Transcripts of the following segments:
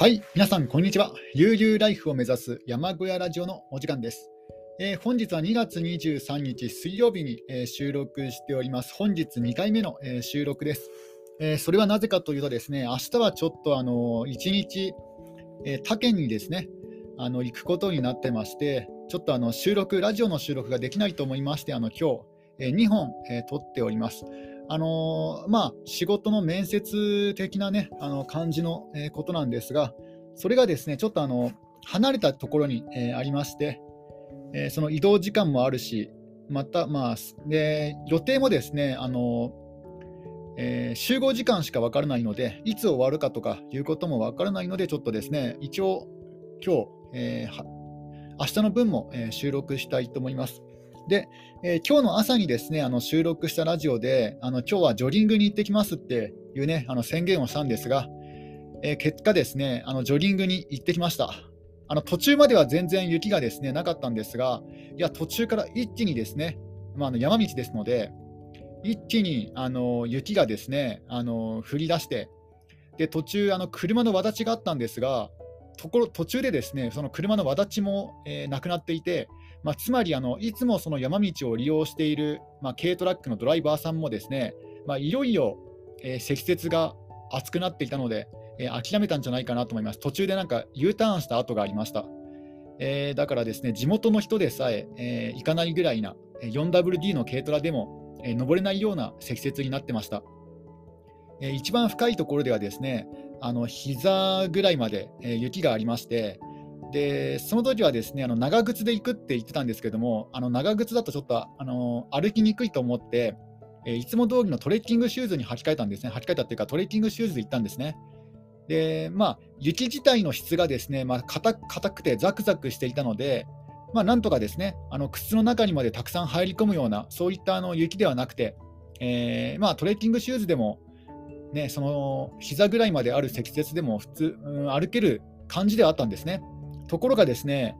はい、皆さん、こんにちは。悠々ライフを目指す山小屋ラジオのお時間です。えー本日は2月23日水曜日に、えー収録しております。本日2回目の、えー収録です、えーそれはなぜかというとですね、明日はちょっとあの1日、えー他県にですね、あの行くことになってまして、ちょっとあの収録、ラジオの収録ができないと思いまして、あの今日、え2本、えー撮っております。あのまあ、仕事の面接的なね、あの感じの、えことなんですが、それがですね、ちょっとあの離れたところに、えーありまして、えーその移動時間もあるし、また、まあ、で予定もですね、あのえー集合時間しか分からないので、いつ終わるかとかいうことも分からないので、ちょっとですね、一応、今日、えー明日の分も、えー収録したいと思います。で、えー今日の朝にですね、あの収録したラジオで、あの今日はジョギングに行ってきますっていうね、あの宣言をしたんですが、えー結果ですね、あのジョギングに行ってきました。あの途中までは全然雪がですねなかったんですが、いや途中から一気にですね、まあ、あの山道ですので、一気にあの雪がですねあの降り出して、で途中あの車の轍があったんですが、ところ途中でですねその車の轍も、えーなくなっていて、まあ、つまりあのいつもその山道を利用している、まあ、軽トラックのドライバーさんもですね、まあ、いよいよ、えー積雪が厚くなっていたので、えー諦めたんじゃないかなと思います。途中でなんか U ターンした跡がありました。えーだからですね、地元の人でさええー行かないぐらいな 4WD の軽トラでも、えー登れないような積雪になってました。えー一番深いところではですね、あの膝ぐらいまで、えー雪がありまして、でその時はですねあの長靴で行くって言ってたんですけども、あの長靴だとちょっとあの歩きにくいと思って、えーいつも通りのトレッキングシューズに履き替えたんですね、履き替えたっていうか、トレッキングシューズで行ったんですね。で、まあ、雪自体の質がですね、まあ、硬くてザクザクしていたので、まあ、なんとかですね、あの靴の中にまでたくさん入り込むような、そういったあの雪ではなくて、えーまあ、トレッキングシューズでも、ね、その膝ぐらいまである積雪でも普通、うん歩ける感じではあったんですね。ところがですね、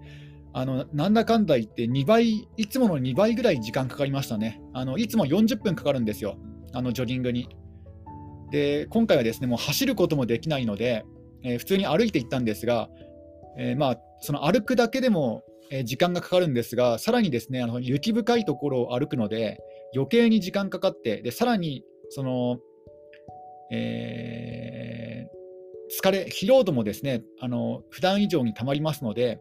あのなんだかんだ言って2倍、いつもの2倍ぐらい時間かかりましたね。あのいつも40分かかるんですよ、あのジョギングに。で、今回はですね、もう走ることもできないので、えー普通に歩いて行ったんですが、えーまあ、その歩くだけでも、時間がかかるんですが、さらにですね、あの雪深いところを歩くので、余計に時間かかって、でさらにその、えー疲れ、疲労度もですね、あの普段以上にたまりますので、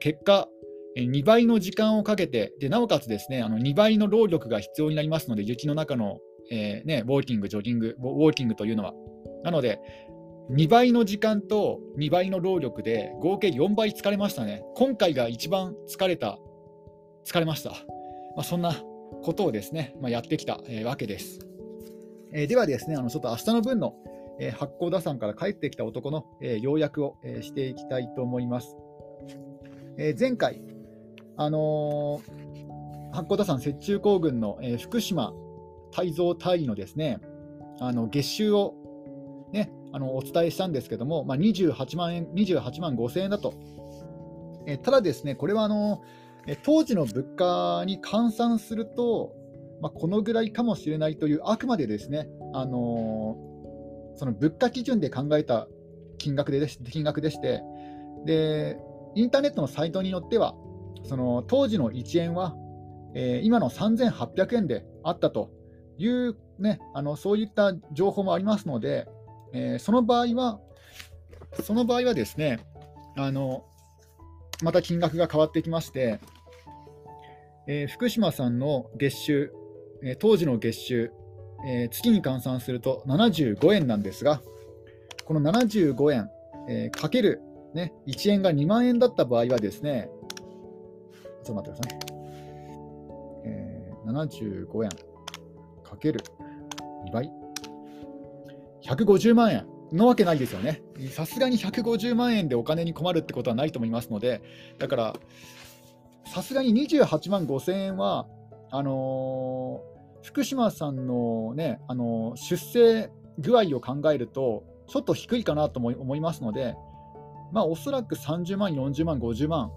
結果、2倍の時間をかけて、でなおかつですね、あの2倍の労力が必要になりますので、雪の中の、えーね、ウォーキング、ジョギング、ウォーキングというのは。なので、2倍の時間と2倍の労力で合計4倍疲れましたね。今回が一番疲れた、疲れました。まあ、そんなことをですね、まあ、やってきた、えーわけです。えーではですね、あのちょっと明日の分の、えー八甲田山から帰ってきた男の、えー要約を、えーしていきたいと思います。えー前回、あのー八甲田山雪中行軍の、えー福島泰造大尉のですね、あの月収を、ね、あのお伝えしたんですけども、まあ、28万円、28万5千円だと。えーただですね、これはあのえー当時の物価に換算すると、まあ、このぐらいかもしれないという、あくまでですね、あのーその物価基準で考えた金額でし金額でしてで、インターネットのサイトによっては、その当時の1円は、えー今の3800円であったという、ね、あのそういった情報もありますので、えーその場合は、その場合はですね、あのまた金額が変わってきまして、えー福島さんの月収、え当時の月収、えー月に換算すると75円なんですが、この75円、えーかける、ね、1円が2万円だった場合はですね、ちょっと待ってください。えー75円かける2倍、150万円のわけないですよね。さすがに150万円でお金に困るってことはないと思いますので、だから、さすがに28万5千円は、あのー福島さんのね、あの出生具合を考えると、ちょっと低いかなと思いますので、まあ、おそらく30万、40万、50万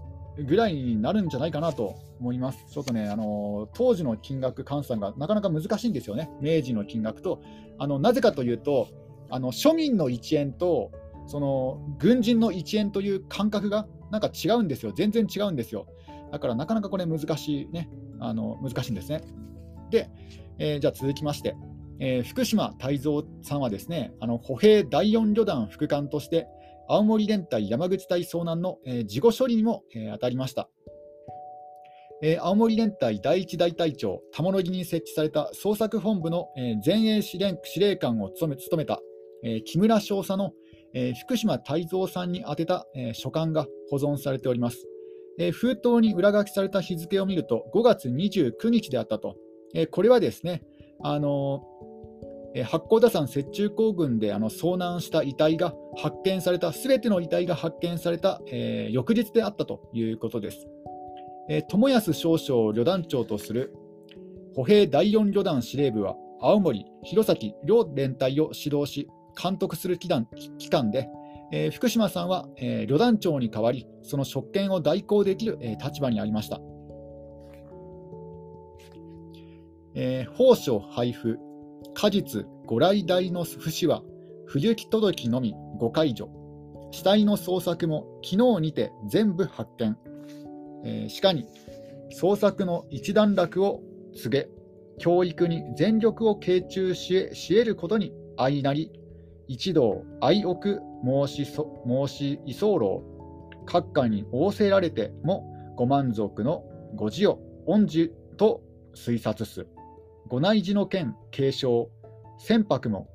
ぐらいになるんじゃないかなと思います。ちょっとね、あの当時の金額換算がなかなか難しいんですよね、明治の金額と。あのなぜかというと、あの庶民の1円とその軍人の一円という感覚がなんか違うんですよ、全然違うんですよ。だからなかなかこれ難しいね、あの難しいんですね。で、えー、じゃあ続きまして、えー、福島泰造さんはですね、あの歩兵第4旅団副官として、青森連隊山口隊遭難の、えー、事後処理にも、えー、当たりました。えー、青森連隊第一大隊長、玉野木に設置された捜索本部の、えー、前衛司令司令官を務め務めた、えー、木村少佐の、えー、福島泰造さんに宛てた、えー、書簡が保存されております、えー。封筒に裏書きされた日付を見ると、5月29日であったと。え、これはですね、あのー、八甲田山雪中行軍であの遭難した遺体が発見された、すべての遺体が発見された、えー、翌日であったということです。えー、友安少将を旅団長とする歩兵第4旅団司令部は、青森、弘前両連隊を指導し、監督する機関機関で、えー、福島さんは、え、旅団長に代わり、その職権を代行できる、え、立場にありました。えー、法書配布、果実、ご来代の節は、不行届きのみご解除。死体の捜索も昨日にて全部発見。えー、しかに、捜索の一段落を告げ、教育に全力を傾注しし得ることに相なり、一同愛奥申しそ申し居候、閣下に仰せられてもご満足のご自を御事と推察す。ご内寺の件継承、船舶も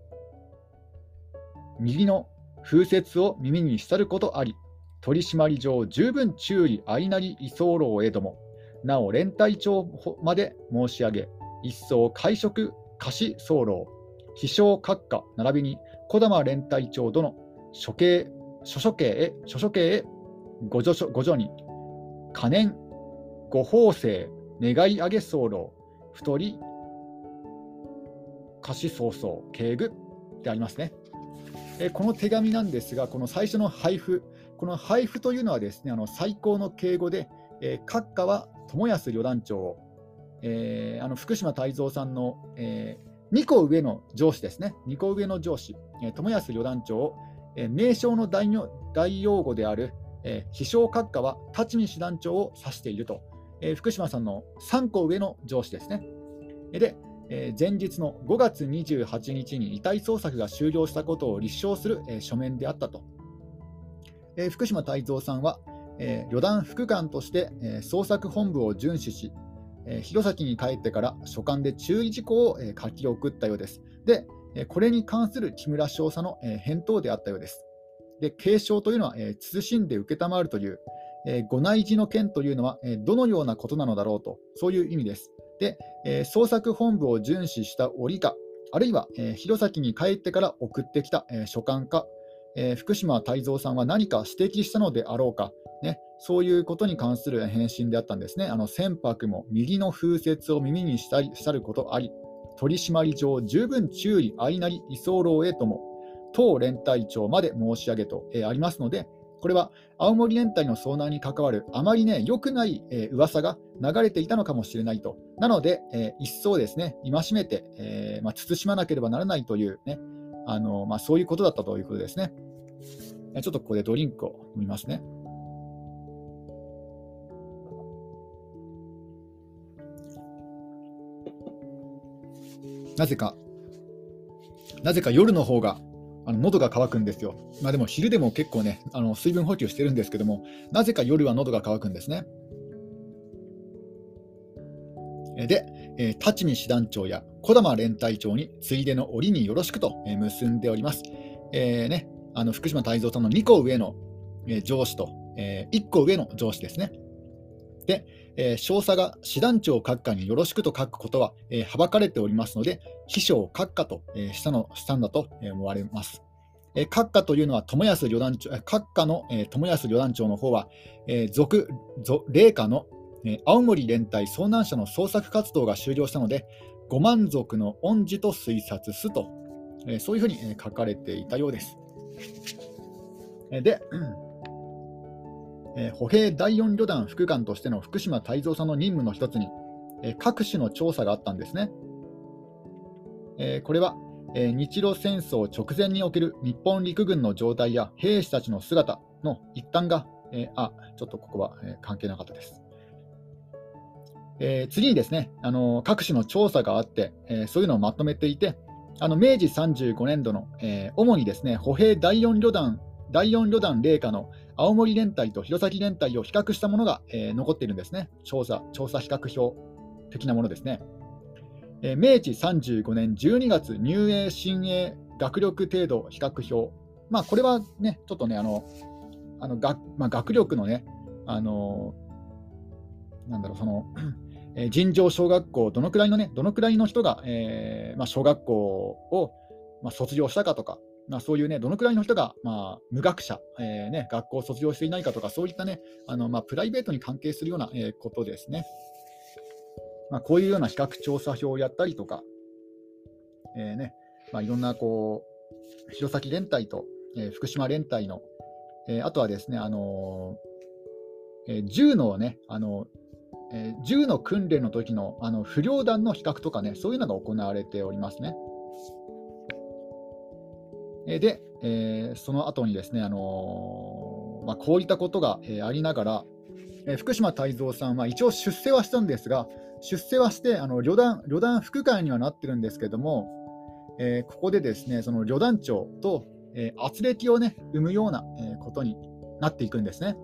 右の風雪を耳にしたることあり、取締り上十分注意相なり居候へども、なお連隊長まで申し上げ、一層会食貸し候、秘書閣下並びに児玉連隊長殿処刑諸処刑へ諸処刑へご助ご助に可燃ご法制願い上げ候太り貸し早々敬具でありますね。えこの手紙なんですが、この最初の配布、この配布というのはですね、あの最高の敬語で、えー、閣下は友安旅団長、えー、あの福島泰造さんの、えー、2個上の上司ですね、2個上の上司、えー、友安旅団長を、えー、名称の代代用語である、えー、秘書閣下は立見師団長を指していると、えー、福島さんの3個上の上司ですね。で、え、前日の5月28日に遺体捜索が終了したことを立証する、え、書面であったと。え、福島泰造さんは、え、旅団副官として、え、捜索本部を遵守し、え、弘前に帰ってから書簡で注意事項を、え、書き送ったようです。で、え、これに関する木村少佐の、え、返答であったようです。で、継承というのは、え、慎んで承るという、え、ご内示の件というのは、え、どのようなことなのだろうと、そういう意味です。で、えー、捜索本部を遵守した折か、あるいは、えー、弘前に帰ってから送ってきた、えー、書簡か、えー、福島泰造さんは何か指摘したのであろうか、ね、そういうことに関する返信であったんですね。あの船舶も右の風雪を耳にしたりしたることあり、取締り上十分注意相なり居候へとも、当連隊長まで申し上げと、えー、ありますので、これは青森連隊の遭難に関わるあまりね、良くない、えー、噂が流れていたのかもしれないと。なので、えー、一層ですね、戒めて、えーまあ、慎まなければならないというね、あのまあ、そういうことだったということですね。ちょっとここでドリンクを飲みますね。なぜか、なぜか夜の方があの喉が渇くんですよ。まあ、でも昼でも結構ね、あの水分補給してるんですけども、なぜか夜は喉が渇くんですね。で、えー、立見師団長や児玉連隊長についでの折によろしくと、えー、結んでおります。えーね、あの福島泰造さんの2個上の、えー、上司と、えー、1個上の上司ですね。で、えー、少佐が師団長閣下によろしくと書くことは、えー、はばかれておりますので、秘書閣下と、えー、したのしたんだと思われます。えー、閣下というのは友安旅団長、閣下の、えー、友安旅団長の方は、えー、属霊下の、えー、青森連隊遭難者の捜索活動が終了したので、ご満足の恩師と推察すと、えー、そういうふうに、書かれていたようです。で、えー、歩兵第4旅団副官としての福島泰造さんの任務の一つに、えー、各種の調査があったんですね。えー、これは、え、日露戦争直前における日本陸軍の状態や兵士たちの姿の一端が、え、あちょっとここは、え、関係なかったです。え次にですね、あの各種の調査があって、えそういうのをまとめていて、あの明治35年度の、え主にですね歩兵第4旅団第4旅団霊下の青森連隊と弘前連隊を比較したものが、え残っているんですね。調査調査比較表的なものですね。え明治35年12月、入営、新営、学力程度比較表。まあ、これはね、ちょっとね、あの、あの学まあ、学力のね、あの、なんだろう、その、え尋常小学校、どのくらいのね、どのくらいの人が、えー、まあ、小学校を、まあ、卒業したかとか、まあ、そういうね、どのくらいの人が、まあ、無学者、えーね、学校を卒業していないかとか、そういったね、あのまあ、プライベートに関係するような、えー、ことですね。まあ、こういうような比較調査表をやったりとか、えーねまあ、いろんなこう弘前連隊と、えー、福島連隊の、えー、あとはですね、あのー、えー、銃のね、あのえー、銃の訓練の時のあの不良弾の比較とかね、そういうのが行われておりますね。え、で、えー、その後にですね、あのまあ、こういったことが、えありながら、え福島泰造さんは一応出世はしたんですが、出世はしてあの旅団旅団副会にはなってるんですけども、えー、ここでですねその旅団長と、えー、圧力を、ね、生むような、え、ことになっていくんですね。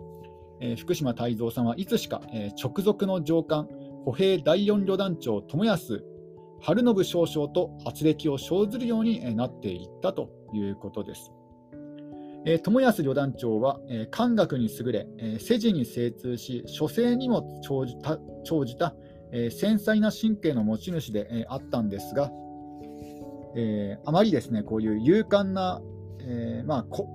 えー、福島泰造さんはいつしか、えー、直属の上官、歩兵第四旅団長、友安晴信少将と圧力を生ずるようになっていったということです。えー、友安旅団長は、えー、漢学に優れ、えー、世事に精通し、書生にも長じた長じた、えー、繊細な神経の持ち主で、えー、あったんですが、えー、あまりですねこういう勇敢な、えまあこ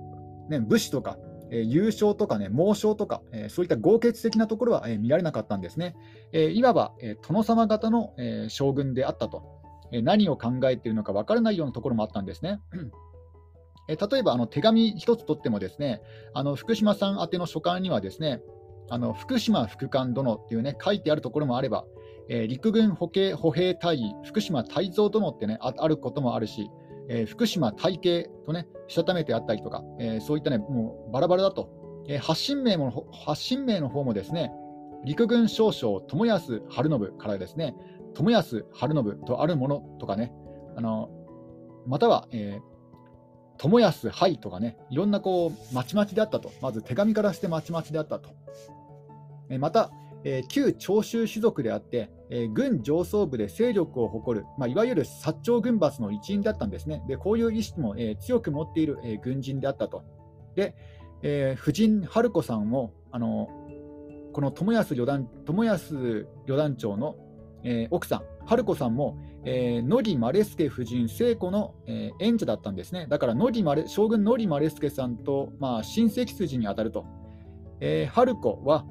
ね、武士とか、え優勝とかね、猛将とか、えそういった豪傑的なところは、え見られなかったんですね。えいわば、え殿様方の、え将軍であったと、え何を考えているのか分からないようなところもあったんですね。え例えばあの手紙一つ取ってもですねあの福島さん宛ての書簡にはですねあの福島副官殿っていうね書いてあるところもあれば、えー、陸軍歩兵歩兵隊員福島泰造殿ってねあることもあるし、えー、福島大慶とねしたためてあったりとか、えー、そういったねもうバラバラだと、え発信名も発信名の方もですね陸軍少将友安晴信からですね友安晴信とあるものとかねあのまたは、えー友安はいとかね、いろんなこう、まちまちであったと。まず手紙からしてまちまちであったと。えまた、えー、旧長州種族であって、えー、軍上層部で勢力を誇る、まあ、いわゆる薩長軍閥の一員だったんですね。でこういう意識も、えー、強く持っている、え軍人であったと。で、え夫人春子さんも、あのこの友安旅団友安旅団長の、え奥さん、春子さんも、えー、野木マレスケ夫人聖子の、えー、演者だったんですね。だから野木マレ将軍野木マレスケさんと、まあ、親戚筋に当たると。えー、春子は、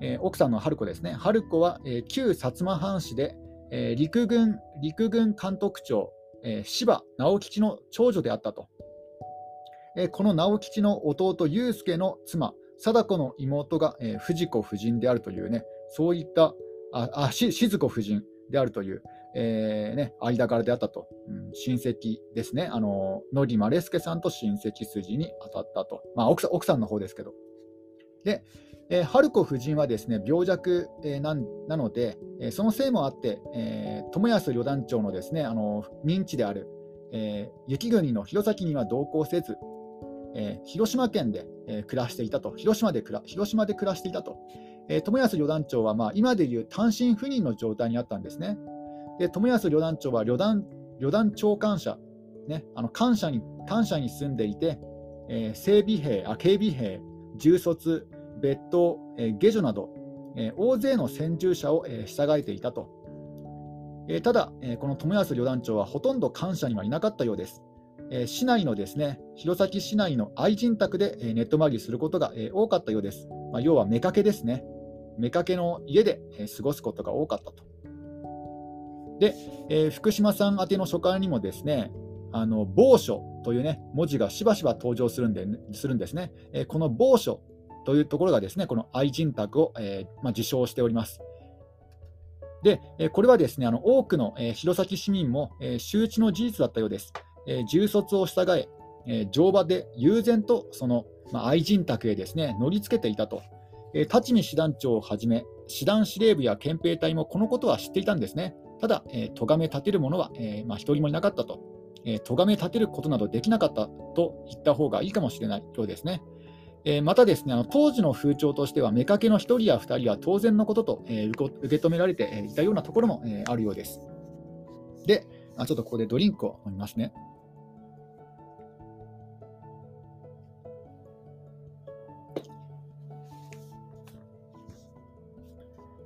えー、奥さんの春子ですね。春子は、えー、旧薩摩藩士で、えー、陸軍陸軍監督長、えー、柴直吉の長女であったと。えー、この直吉の弟、祐介の妻、貞子の妹が、えー、藤子夫人であるというね、そういったああし静子夫人であるという、えーね、間柄であったと、うん、親戚ですね、あの野木マレスケさんと親戚筋に当たったと、まあ、奥さん奥さんの方ですけど。で、えー、春子夫人はですね病弱、えー、ななので、えー、そのせいもあって、えー、友安旅団長のですねあの認知である、えー、雪国の弘前には同行せず、えー、広島県で、えー、暮らしていたと、広島で暮ら広島で暮らしていたと。えー、友安旅団長は、まあ、今でいう単身赴任の状態にあったんですね。で友安旅団長は旅団旅団長官舎、ね、あの官舎に官舎に住んでいて、えー、整備兵あ警備兵、重卒、別当、え、下女など、え、大勢の先住者を、え、従えていたと。え、ただ、え、この友安旅団長はほとんど官舎にはいなかったようです。え、市内のですね弘前市内の愛人宅で、え、ネット回りすることが、え、多かったようです。まあ、要は妾けですね。妾の家で、え、過ごすことが多かったと。で、え、福島さん宛ての書簡にもですね、あの某所という、ね、文字がしばしば登場するんでするんですね。え、この某所というところがですね、この愛人宅を、えまあ、受賞しております。で、これはですねあの多くのえ弘前市民もえ周知の事実だったようです。え重卒を従ええ、乗馬で悠然とその、まあ、愛人宅へですね乗りつけていたと。え立見師団長をはじめ、師団司令部や憲兵隊もこのことは知っていたんですね。ただ、とがめ立てる者は、えー、まあ、一人もいなかったと。とがめ立てることなどできなかったと言った方がいいかもしれないようですね。えー、またですねあの当時の風潮としては、妾の1人や2人は当然のことと、えー、受け止められていたようなところも、えー、あるようです。で、あちょっとここでドリンクを飲みますね。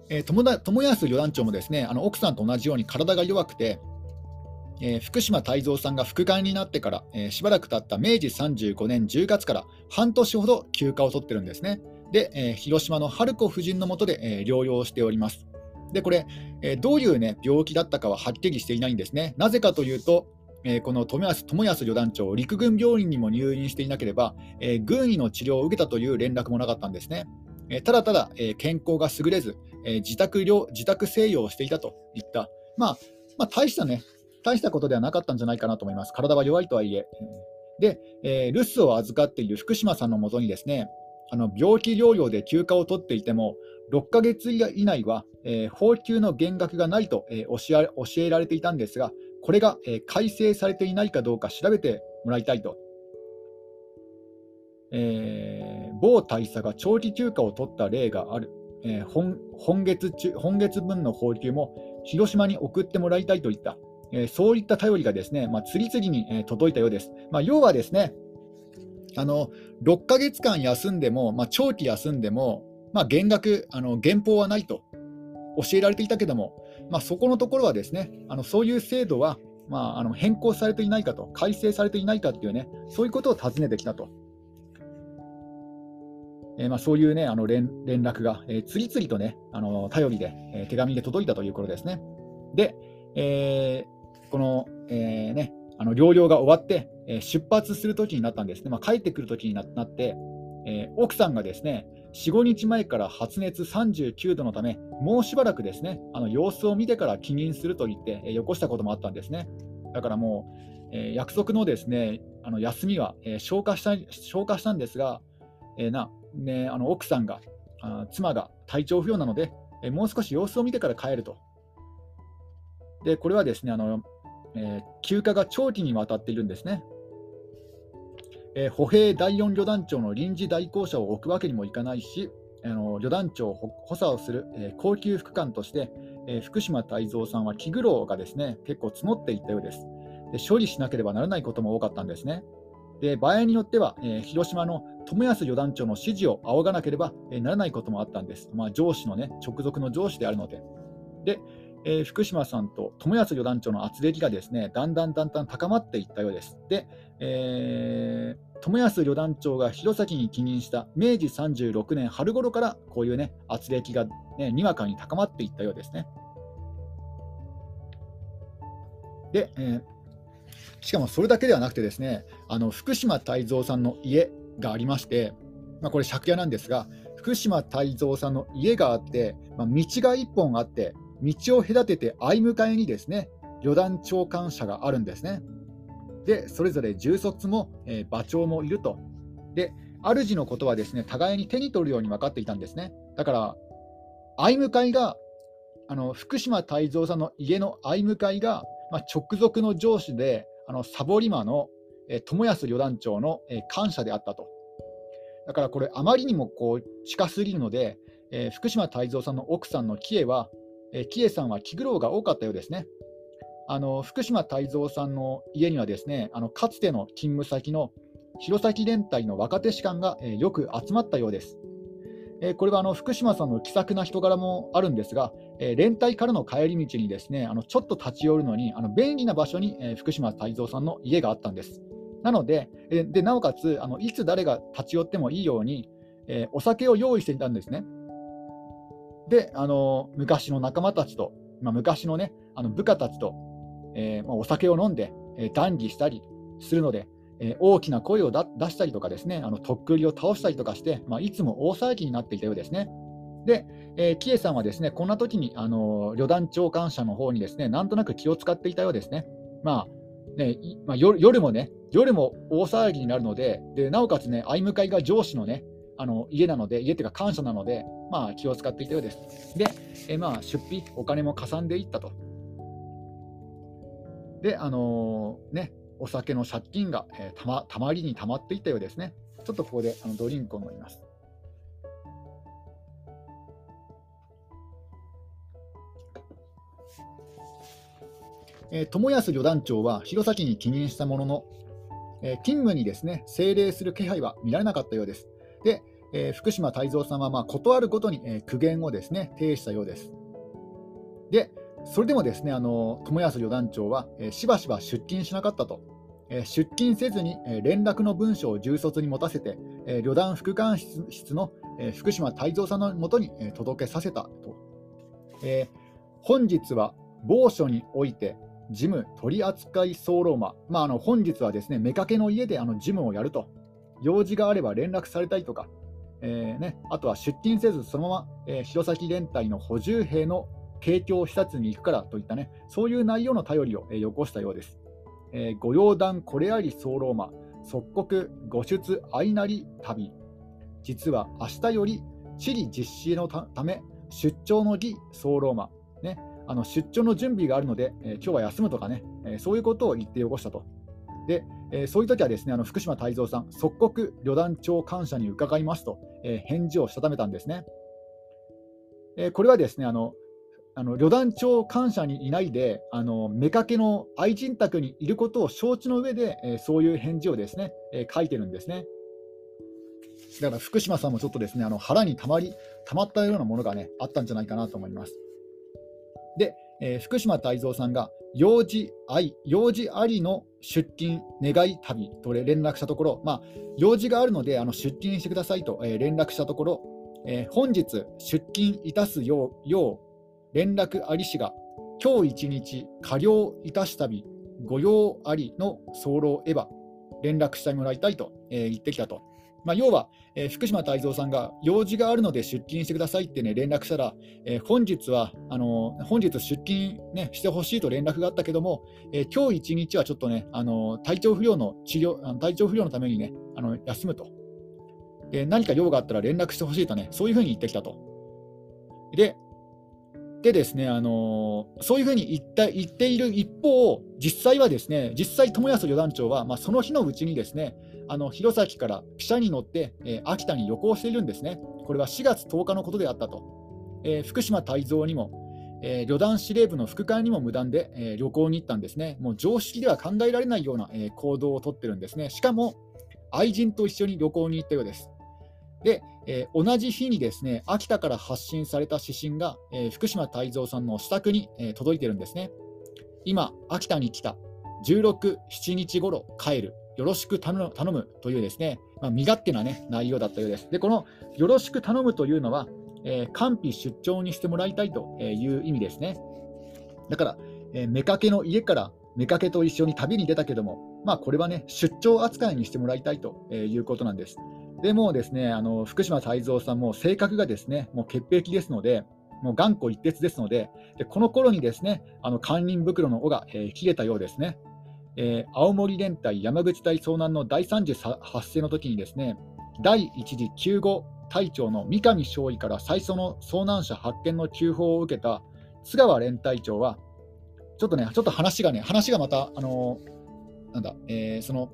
えー、友友安旅団長もですねあの奥さんと同じように体が弱くて、えー、福島泰造さんが副官になってから、えー、しばらく経った明治35年10月から半年ほど休暇を取ってるんですね。で、えー、広島の春子夫人のもとで、え療養しております。で、これ、えどういう、ね、病気だったかははっきりしていないんですね。なぜかというと、えこの友安友安旅団長、陸軍病院にも入院していなければ、え軍医の治療を受けたという連絡もなかったんですね。えただただ、え健康が優れず、え自宅療自宅静養をしていたといった、まあ、まあ、大したね、大したことではなかったんじゃないかなと思います。体は弱いとはいえ。で、えー、留守を預かっている福島さんのもとにですね、あの病気療養で休暇を取っていても、6ヶ月以内は、えー、放給の減額がないと、えー、教えられていたんですが、これが、えー、改正されていないかどうか調べてもらいたいと。えー、某大佐が長期休暇を取った例がある。えー、本月中本月分の放給も広島に送ってもらいたいといった。えそういった頼りがですね、まあ、次々に、え届いたようです。まあ、要はですね、あの6ヶ月間休んでも、まあ、長期休んでも、まあ、減額、あの減俸はないと教えられていたけども、まあ、そこのところはですね、あのそういう制度は、まあ、あの変更されていないかと、改正されていないかっていうね、そういうことを尋ねてきたと。えー、まあ、そういうね、あの連連絡が、えー、次々とね、あの頼りで、えー、手紙で届いたということですね。で、えこの、えー、ね、あの療養が終わって、えー、出発するときになったんですね、まあ、帰ってくるときになって、えー、奥さんがですね4、5日前から発熱39度のため、もうしばらくですねあの様子を見てから帰任すると言って、えー、よこしたこともあったんですね。だからもう、え、約束のですねあの休みは、え、消化した消化したんですが、えなね、あの奥さんがあ、妻が体調不良なので、え、もう少し様子を見てから帰ると。でこれはですねあのえー、休暇が長期にわたっているんですね。えー、歩兵第4旅団長の臨時代行者を置くわけにもいかないし、あの旅団長を補佐をする、えー、高級副官として、え、福島泰造さんは気苦労がですね結構募っていったようですで。処理しなければならないことも多かったんですね。で場合によっては、え、広島の友安旅団長の指示を仰がなければ、え、ならないこともあったんです。まあ、上司のね、直属の上司であるので。で、えー、福島さんと友安旅団長の圧力がですねだんだんだんだん高まっていったようです。で、えー、友安旅団長が弘前に帰任した明治36年春頃からこういうね圧力が、ね、にわかに高まっていったようですね。で、えー、しかもそれだけではなくてですねあの福島泰造さんの家がありまして、まあ、これ借家なんですが福島泰造さんの家があって、まあ、道が1本あって道を隔てて相向かいにですね旅団長官車があるんですね。で、それぞれ重卒も、えー、馬長もいると。で、主のことはですね互いに手に取るように分かっていたんですね。だから、相向かいが、あの福島泰造さんの家の相向かいが、まあ、直属の上司で、あのサボリマの、えー、友安旅団長の、えー、感謝であったと。だからこれ、あまりにもこう近すぎるので、えー、福島泰造さんの奥さんの喜恵は、えキエさんは気苦労が多かったようですね。あの福島泰造さんの家にはですねあのかつての勤務先の弘前連隊の若手士官が、えよく集まったようです。えこれはあの福島さんの気さくな人柄もあるんですが、え連隊からの帰り道にですねあのちょっと立ち寄るのにあの便利な場所に、え福島泰造さんの家があったんです。なので、えでなおかつあのいつ誰が立ち寄ってもいいように、えお酒を用意していたんですね。で、あの昔の仲間たちと、まあ、昔のね、あの部下たちと、えー、まあ、お酒を飲んで、えー、談義したりするので、えー、大きな声を出したりとかですね、あのとっくりを倒したりとかして、まあ、いつも大騒ぎになっていたようですね。で、えー、キエさんはですね、こんな時に、あの旅団長官者の方にですね、なんとなく気を使っていたようですね。まあ、ね、まあ、夜夜もね、夜も大騒ぎになるので、でなおかつね、相向かいが上司のね、あの家なので、家っていうか感謝なので、まあ、気を使っていたようです。で、えまあ、出費、お金もかさんでいったと。で、あのー、ね、お酒の借金が、えー、たまたまりにたまっていったようですね。ちょっとここであのドリンクを飲みます。えー、友安旅団長は弘前に帰任したものの、えー、勤務にですね精霊する気配は見られなかったようです。で、えー、福島泰造さんはまあ断るごとに、えー、苦言をですね呈したようです。で、それでもですねあの友安旅団長は、えー、しばしば出勤しなかったと。え出勤せずに、え連絡の文書を重卒に持たせて、え旅団副官室の、え福島泰造さんのもとに、え届けさせたと。え本日は某所において事務取扱候馬、まあ、あの本日はですね、妾の家であの事務をやると、用事があれば連絡されたりとか、えーね、あとは出勤せずそのまま、えー、弘前連隊の補充兵の提供視察に行くからといったね、そういう内容の頼りを、えー、よこしたようです。えー、ご用談これあり候馬、即刻ご出相なり旅。実は明日より地理実施のため出張の儀候馬、ね、あの出張の準備があるので、えー、今日は休むとかね、えー、そういうことを言ってよこしたと。で、えー、そういう時はですねあの福島泰造さん、即刻旅団長感謝に伺いますと、え返事をしたためたんですね。えこれはですねあのあの旅団長感謝にいないで、あの妾の愛人宅にいることを承知の上で、えそういう返事をですね、え書いてるんですね。だから福島さんもちょっとですねあの腹にたまりたまったようなものがねあったんじゃないかなと思います。で、えー、福島泰造さんが用事愛、用事ありの出勤願い旅と連絡したところ、まあ、用事があるのであの出勤してくださいと、えー、連絡したところ、えー、本日出勤いたすようよう連絡ありしが、今日一日過料いたしたび、御用ありの候エヴァ、連絡してもらいたいと、えー、言ってきたと。まあ、要は、えー、福島泰造さんが用事があるので出勤してくださいって、ね、連絡したら、えー、本日はあの本日出勤、ね、してほしいと連絡があったけども、えー、今日一日はちょっとねあの体調不良の治療体調不良のためにねあの休むとで何か用があったら連絡してほしいとねそういうふうに言ってきたと。ででですね、あのー、そういうふうに言った言っている一方、実際はですね、実際、友安旅団長は、まあ、その日のうちにですね、あの弘前から汽車に乗って、えー、秋田に旅行しているんですね。これは4月10日のことであったと。えー、福島泰造にも、えー、旅団司令部の副官にも無断で、え旅行に行ったんですね。もう常識では考えられないような、え行動をとってるんですね。しかも、愛人と一緒に旅行に行ったようです。で、え、同じ日にですね秋田から発信された指針が、え、福島泰造さんの自宅に、え、届いてるんですね。今、秋田に来た、16、7日ごろ帰る、よろしく頼むというですね、まあ、身勝手な、ね、内容だったようです。で、このよろしく頼むというのは、えー、官費出張にしてもらいたいという意味ですね。だから、えー、妾の家から妾と一緒に旅に出たけども、まあ、これはね、出張扱いにしてもらいたいということなんです。でもですね、あの福島泰造さんも性格がですね、もう潔癖ですので、もう頑固一徹ですので、でこの頃にですね、あの堪忍袋の尾が、えー、切れたようですね。えー、青森連隊山口隊遭難の第3次発生の時にですね、第1次救護隊長の三上少尉から最初の遭難者発見の急報を受けた津川連隊長は、ちょっとね、ちょっと話がね、話がまた、あのー、なんだ、えー、その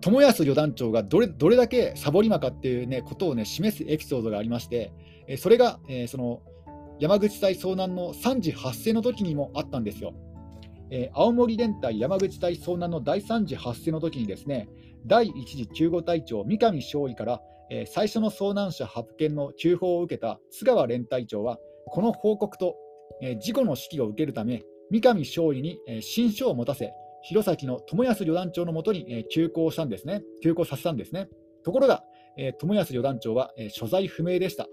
友安旅団長がどれどれだけサボり魔かっていう、ね、ことを、ね、示すエピソードがありまして、えそれが、えその山口隊遭難の3次発生の時にもあったんですよ。え青森連隊山口隊遭難の第3次発生の時にですね、第1次救護隊長、三上少尉から、え最初の遭難者発見の急報を受けた津川連隊長は、この報告と、え事故の指揮を受けるため、三上少尉に、え新書を持たせ、弘前の友安旅団長のもとに、え急行したんですね。急行させたんですね。ところが、え友安旅団長は、え所在不明でした。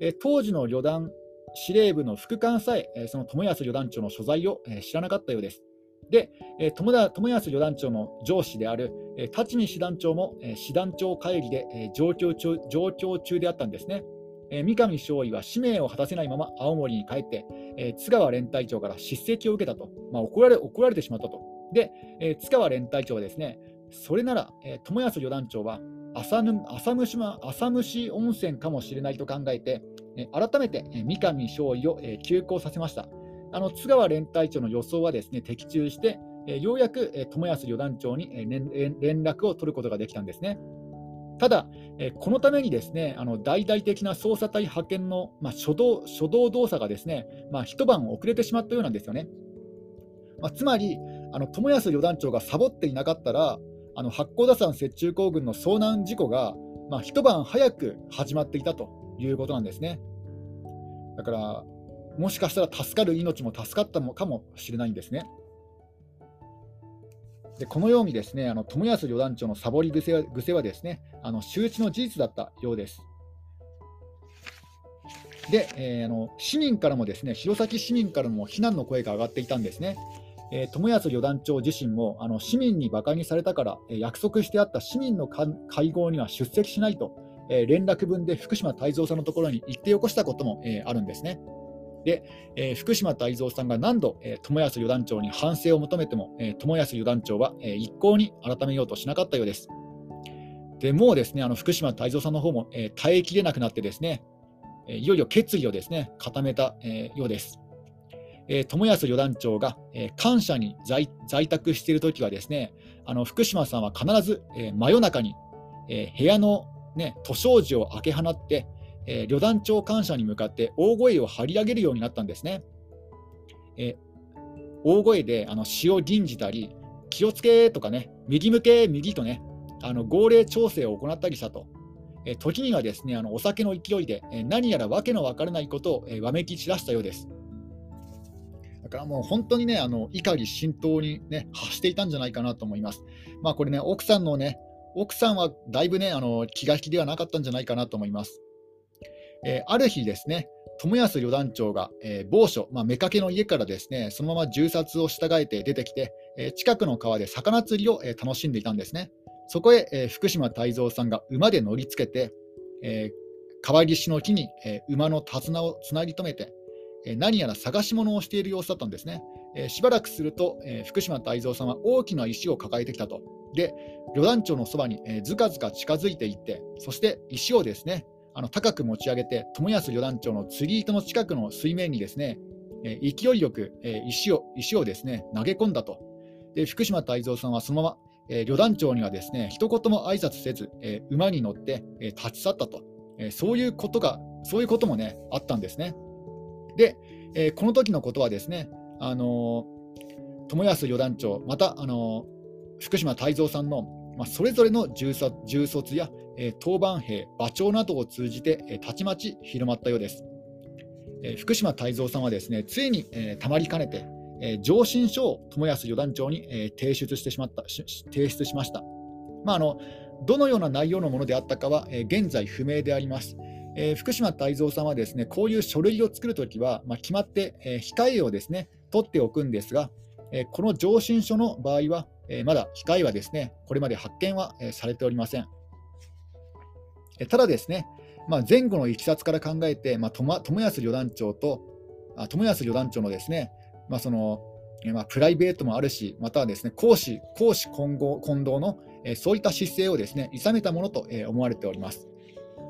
え当時の旅団司令部の副官さえ、えその友安旅団長の所在を、え知らなかったようです。で、え友田友安旅団長の上司である、え立見師団長も、え師団長会議で、え状況中状況中であったんですね。えー、三上少尉は使命を果たせないまま青森に帰って、えー、津川連隊長から叱責を受けたと、まあ、怒られ怒られてしまったと。で、えー、津川連隊長はですね、それなら、えー、友安旅団長は浅ぬ浅虫浅虫温泉かもしれないと考えて、改めて、三上少尉を、えー、休校させました。あの津川連隊長の予想はですね的中して、ようやく、友安旅団長に、連絡を取ることができたんですね。ただ、このためにですねあの大々的な捜査隊派遣の、まあ、初動初動動作がですね、まあ、一晩遅れてしまったようなんですよね。まあ、つまり、あの友安旅団長がサボっていなかったら、あの八甲田山雪中行軍の遭難事故が、まあ、一晩早く始まっていたということなんですね。だから、もしかしたら助かる命も助かったのかもしれないんですね。でこのようにですねあの友安旅団長のサボり癖は癖はですねあの周知の事実だったようです。で、えー、あの市民からもですね弘前市民からも非難の声が上がっていたんですね。えー、友安旅団長自身もあの市民に馬鹿にされたから、えー、約束してあった市民の会合には出席しないと、えー、連絡文で福島泰造さんのところに言ってよこしたことも、えあるんですね。で、えー、福島泰造さんが何度、えー、友安旅団長に反省を求めても、えー、友安旅団長は、えー、一向に改めようとしなかったようです。でもうですねあの福島泰造さんの方も、えー、耐えきれなくなってですね、えー、いよいよ決意をですね固めた、えー、ようです。えー、友安旅団長が、えー、感謝に在在宅しているときはですねあの福島さんは必ず、えー、真夜中に、えー、部屋の、ね、図書時を開け放って、えー、旅団長感謝に向かって大声を張り上げるようになったんですね。えー、大声であの詩を吟じたり、気をつけとかね、右向け、右とね、あの号令調整を行ったりしたと。えー、時にはですねあのお酒の勢いで、え何やらわけのわからないことを、えわめき散らしたようです。だからもう本当にね、あの怒り浸透に、ね、発していたんじゃないかなと思います。まあこれね、奥さんのね、奥さんはだいぶね、あの気が引きではなかったんじゃないかなと思います。えー、ある日ですね、友安旅団長が、えー、某所、まあ、妾の家からですね、そのまま銃殺を従えて出てきて、えー、近くの川で魚釣りを、えー、楽しんでいたんですね。そこへ、えー、福島泰造さんが馬で乗りつけて、えー、川岸の木に、えー、馬の手綱をつなぎ止めて、えー、何やら探し物をしている様子だったんですね。えー、しばらくすると、えー、福島泰造さんは大きな石を抱えてきたと。で、旅団長のそばに、えー、ずかずか近づいていって、そして石をですね、あの高く持ち上げて、友安旅団長の釣り糸の近くの水面にですね、えー、勢いよく、えー、石を石をですね投げ込んだと。で福島泰造さんはそのまま、えー、旅団長にはですね一言も挨拶せず、えー、馬に乗って、えー、立ち去ったと、えー、そういうことが、そういうこともね、あったんですね。で、えー、この時のことはですね、あの、友安旅団長、また、あの、福島泰造さんの、まあ、それぞれの重卒や、え当番兵、馬長などを通じて、えたちまち広まったようです。え福島泰造さんはですねついに、えたまりかねて、え上申書を友安旅団長に、え提出してしまった提出しました。まあ、あのどのような内容のものであったかは、え現在不明であります。えー、福島泰造さんはですねこういう書類を作るときは、まあ、決まって、えー、控えをですね取っておくんですが、え、この上申書の場合は、えまだ控えはですねこれまで発見は、えされておりません。ただですね、まあ、前後のいきさつから考えて、まあ、友安旅団長と、あ友安旅団長のですね、まあそのまあ、プライベートもあるし、またはですね公私公私混合混同の、え、そういった姿勢をですね諌めたものと、え、思われております。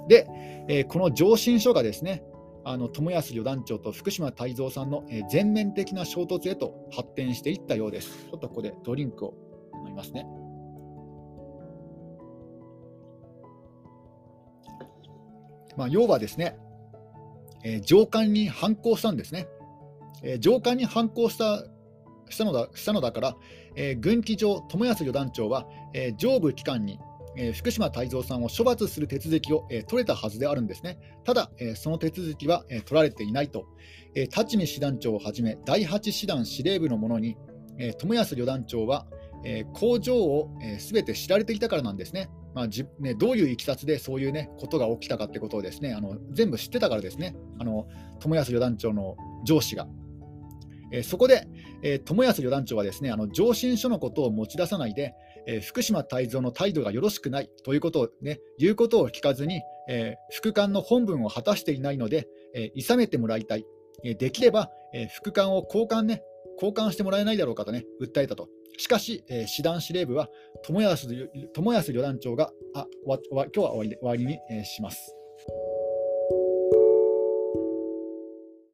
で、え、この上申書がですねあの友安旅団長と福島泰造さんの、え、全面的な衝突へと発展していったようです。ちょっとここでドリンクを飲みますね。まあ、要はですね、えー、上官に反抗したんですね。えー、上官に反抗したしたのだしたのだから、えー、軍機上、友安旅団長は、えー、上部機関に、えー、福島泰造さんを処罰する手続きを、えー、取れたはずであるんですね。ただ、えー、その手続きは、えー、取られていないと、えー、立見師団長をはじめ、第8師団司令部の者に、えー、友安旅団長は、えー、工場をすべ、えー、て知られていたからなんですね。まあじね、どういういきさつでそういう、ね、ことが起きたかってことをですねあの全部知ってたからですね、あの友安旅団長の上司が。えー、そこで、えー、友安旅団長はですねあの上申書のことを持ち出さないで、えー、福島泰造の態度がよろしくないということを、ね、言うことを聞かずに、え副官の本分を果たしていないので、え諌めてもらいたい、えできれば、え副官を交換,、ね、交換してもらえないだろうかと、ね、訴えたと。しかし、え師団司令部は友安友安旅団長があわわ今日は終わりで終わりに、えします。